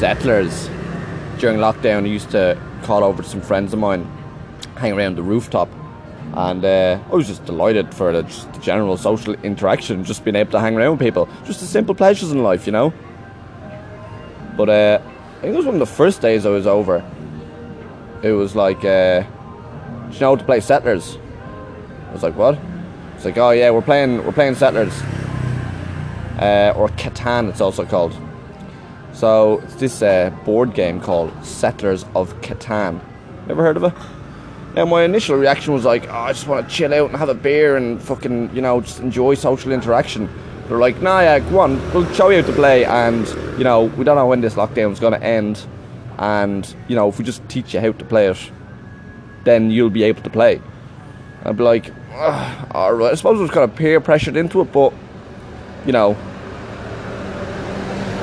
Settlers. During lockdown, I used to call over to some friends of mine, hang around the rooftop, and uh, I was just delighted for the, the general social interaction, just being able to hang around with people, just the simple pleasures in life, you know. But uh, I think it was one of the first days I was over. It was like, uh, you know to play Settlers? I was like, what? It's like, oh yeah, we're playing, we're playing Settlers, uh, or Catan. It's also called. So it's this uh, board game called Settlers of Catan. Ever heard of it? And my initial reaction was like, oh, I just want to chill out and have a beer and fucking, you know, just enjoy social interaction. They're like, nah, yeah, go on, we'll show you how to play, and you know, we don't know when this lockdown is going to end, and you know, if we just teach you how to play it, then you'll be able to play. I'd be like, all right. I suppose I was kind of peer pressured into it, but you know,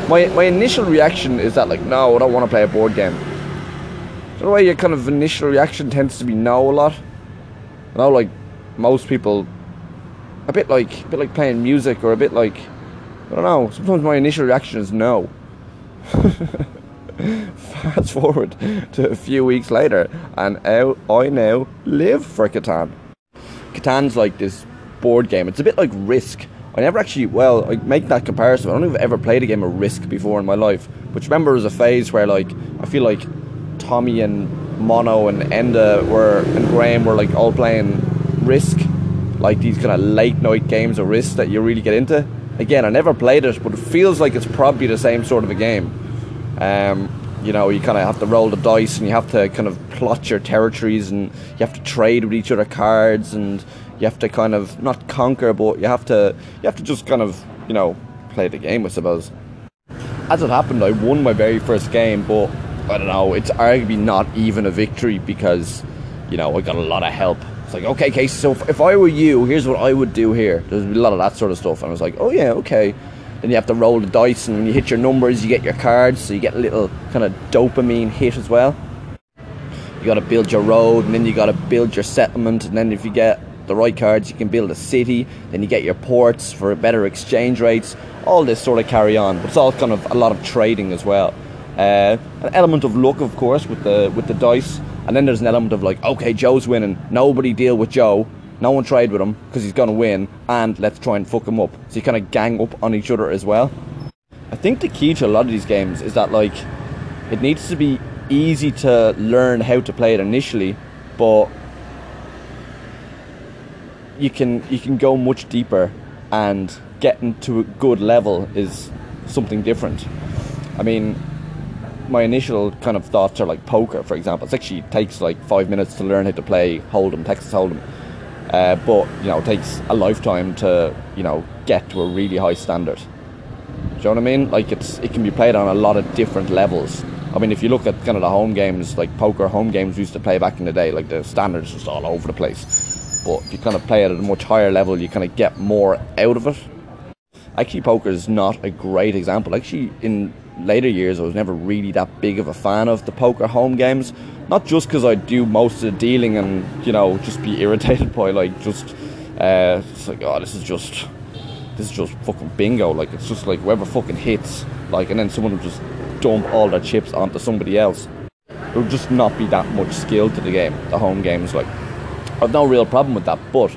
my my initial reaction is that like, no, I don't want to play a board game. So the way your kind of initial reaction tends to be no a lot. You know, like most people, a bit like a bit like playing music or a bit like I don't know. Sometimes my initial reaction is no. Fast forward to a few weeks later, and out I now live for Catan. Catan's like this board game. It's a bit like Risk. I never actually, well, I make that comparison. I don't think I've ever played a game of Risk before in my life. But remember, there was a phase where, like, I feel like Tommy and Mono and Enda were and Graham were like all playing Risk, like these kind of late night games of Risk that you really get into. Again, I never played it, but it feels like it's probably the same sort of a game. Um, you know, you kind of have to roll the dice and you have to kind of plot your territories and you have to trade with each other cards and you have to kind of not conquer, but you have to you have to just kind of you know play the game, I suppose. As it happened, I won my very first game, but I don't know. It's arguably not even a victory because you know I got a lot of help. It's like okay, Casey. So if, if I were you, here's what I would do here. There's a lot of that sort of stuff, and I was like, oh yeah, okay. Then you have to roll the dice, and when you hit your numbers, you get your cards, so you get a little kind of dopamine hit as well. You got to build your road, and then you got to build your settlement, and then if you get the right cards, you can build a city. Then you get your ports for better exchange rates. All this sort of carry on, but it's all kind of a lot of trading as well. Uh, an element of luck, of course, with the with the dice, and then there's an element of like, okay, Joe's winning. Nobody deal with Joe. No one trade with him because he's gonna win, and let's try and fuck him up. So you kind of gang up on each other as well. I think the key to a lot of these games is that like it needs to be easy to learn how to play it initially, but you can you can go much deeper and getting to a good level is something different. I mean, my initial kind of thoughts are like poker, for example. It actually takes like five minutes to learn how to play Hold'em, Texas Hold'em, uh, but you know, it takes a lifetime to you know get to a really high standard. Do you know what I mean? Like it's it can be played on a lot of different levels. I mean, if you look at kind of the home games, like poker home games we used to play back in the day, like the standards just all over the place. But if you kind of play it at a much higher level, you kind of get more out of it. Actually, poker is not a great example. Actually, in later years, I was never really that big of a fan of the poker home games. Not just because I do most of the dealing and you know just be irritated by like just uh, it's like oh this is just this is just fucking bingo. Like it's just like whoever fucking hits like, and then someone will just dump all their chips onto somebody else. There'll just not be that much skill to the game. The home games like I've no real problem with that, but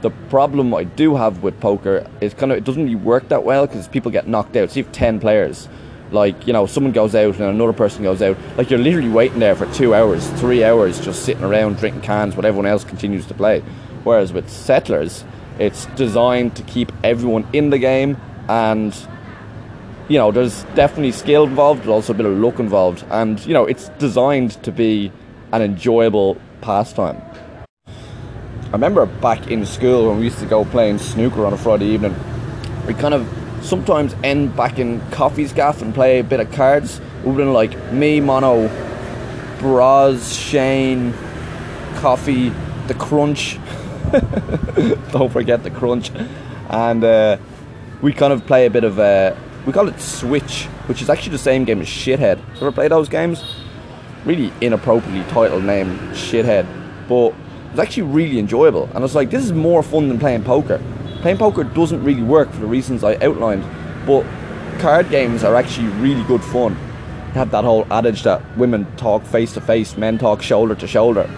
the problem I do have with poker is kind of it doesn't really work that well because people get knocked out. So if ten players, like you know, someone goes out and another person goes out. Like you're literally waiting there for two hours, three hours, just sitting around drinking cans, while everyone else continues to play. Whereas with settlers, it's designed to keep everyone in the game, and you know, there's definitely skill involved, but also a bit of luck involved, and you know, it's designed to be an enjoyable pastime. I remember back in school when we used to go playing snooker on a Friday evening, we kind of sometimes end back in Coffee's gaff and play a bit of cards. We've been like me, Mono, Braz, Shane, Coffee, the Crunch. Don't forget the Crunch. And uh, we kind of play a bit of, uh, we call it Switch, which is actually the same game as Shithead. So ever play those games? Really inappropriately titled name, Shithead. But it's actually really enjoyable. And I was like, this is more fun than playing poker. Playing poker doesn't really work for the reasons I outlined, but card games are actually really good fun. have that whole adage that women talk face to face, men talk shoulder to shoulder.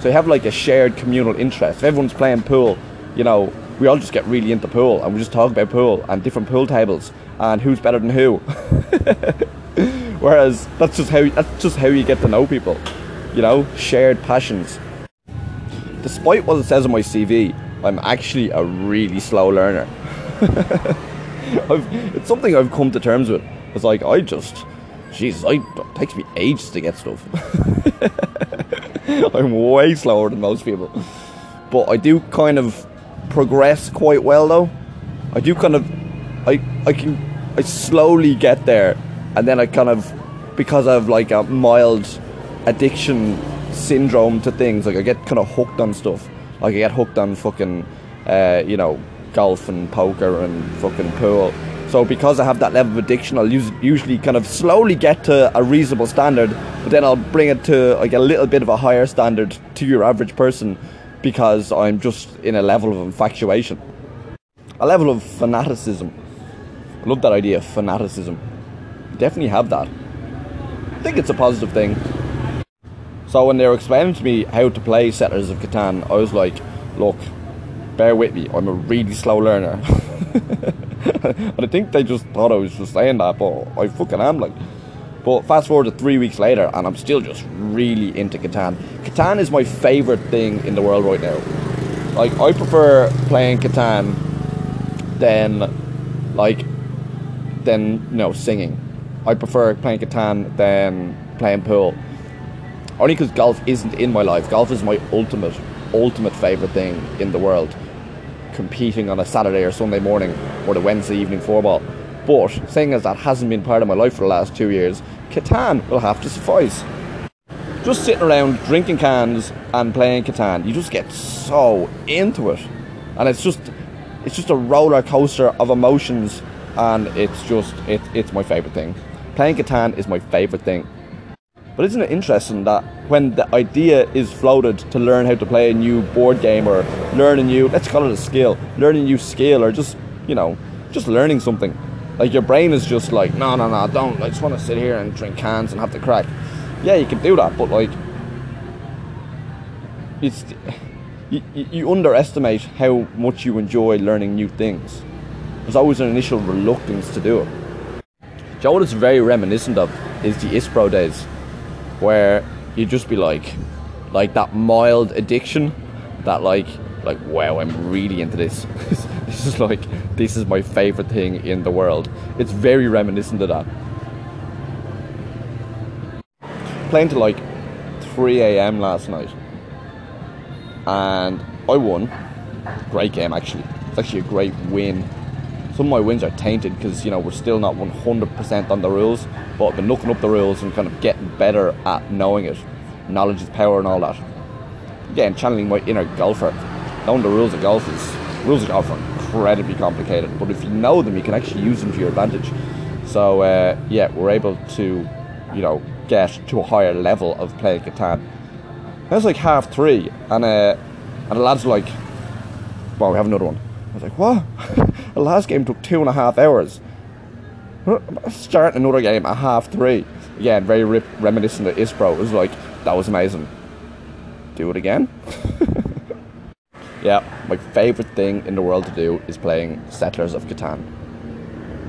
So you have like a shared communal interest. If everyone's playing pool, you know, we all just get really into pool and we just talk about pool and different pool tables and who's better than who. Whereas that's just how that's just how you get to know people. You know, shared passions. Despite what it says on my CV, I'm actually a really slow learner. it's something I've come to terms with. It's like I just, Jesus, I, it takes me ages to get stuff. I'm way slower than most people, but I do kind of progress quite well though. I do kind of, I I can, I slowly get there, and then I kind of, because I have like a mild addiction syndrome to things, like I get kind of hooked on stuff. Like I get hooked on fucking, uh, you know, golf and poker and fucking pool. So because I have that level of addiction, I'll usually kind of slowly get to a reasonable standard, but then I'll bring it to like a little bit of a higher standard to your average person because I'm just in a level of infatuation, a level of fanaticism. I love that idea, fanaticism. Definitely have that. I think it's a positive thing. So when they were explaining to me how to play Settlers of Catan, I was like, look, bear with me, I'm a really slow learner. and I think they just thought I was just saying that, but I fucking am like. But fast forward to three weeks later, and I'm still just really into Catan. Catan is my favorite thing in the world right now. Like, I prefer playing Catan than, like, than, you know, singing. I prefer playing Catan than playing pool. Only because golf isn't in my life. Golf is my ultimate, ultimate favorite thing in the world competing on a Saturday or Sunday morning or the Wednesday evening football. But saying as that hasn't been part of my life for the last two years, Catan will have to suffice. Just sitting around drinking cans and playing Catan, you just get so into it, and it's just it's just a roller coaster of emotions, and it's just it, it's my favorite thing. Playing Catan is my favorite thing. But isn't it interesting that when the idea is floated to learn how to play a new board game or learn a new, let's call it a skill, learn a new skill or just, you know, just learning something, like your brain is just like, no, no, no, don't. I just want to sit here and drink cans and have the crack. Yeah, you can do that, but like, it's you, you underestimate how much you enjoy learning new things. There's always an initial reluctance to do it. Do you know what it's very reminiscent of is the ISPRO days where you'd just be like, like that mild addiction, that like, like wow, I'm really into this. this is like, this is my favorite thing in the world. It's very reminiscent of that. Playing to like 3 a.m. last night, and I won. Great game, actually. It's actually a great win some of my wins are tainted because you know we're still not 100% on the rules but I've been looking up the rules and kind of getting better at knowing it. Knowledge is power and all that. Again channeling my inner golfer. Knowing the rules of golf is rules of golf are incredibly complicated but if you know them you can actually use them to your advantage. So uh, yeah we're able to you know get to a higher level of playing Catan it's like half three and uh, and the lads like well we have another one I was like, what? the last game took two and a half hours. Starting another game at half three. Again, very rip- reminiscent of Ispro. It was like, that was amazing. Do it again? yeah, my favourite thing in the world to do is playing Settlers of Catan.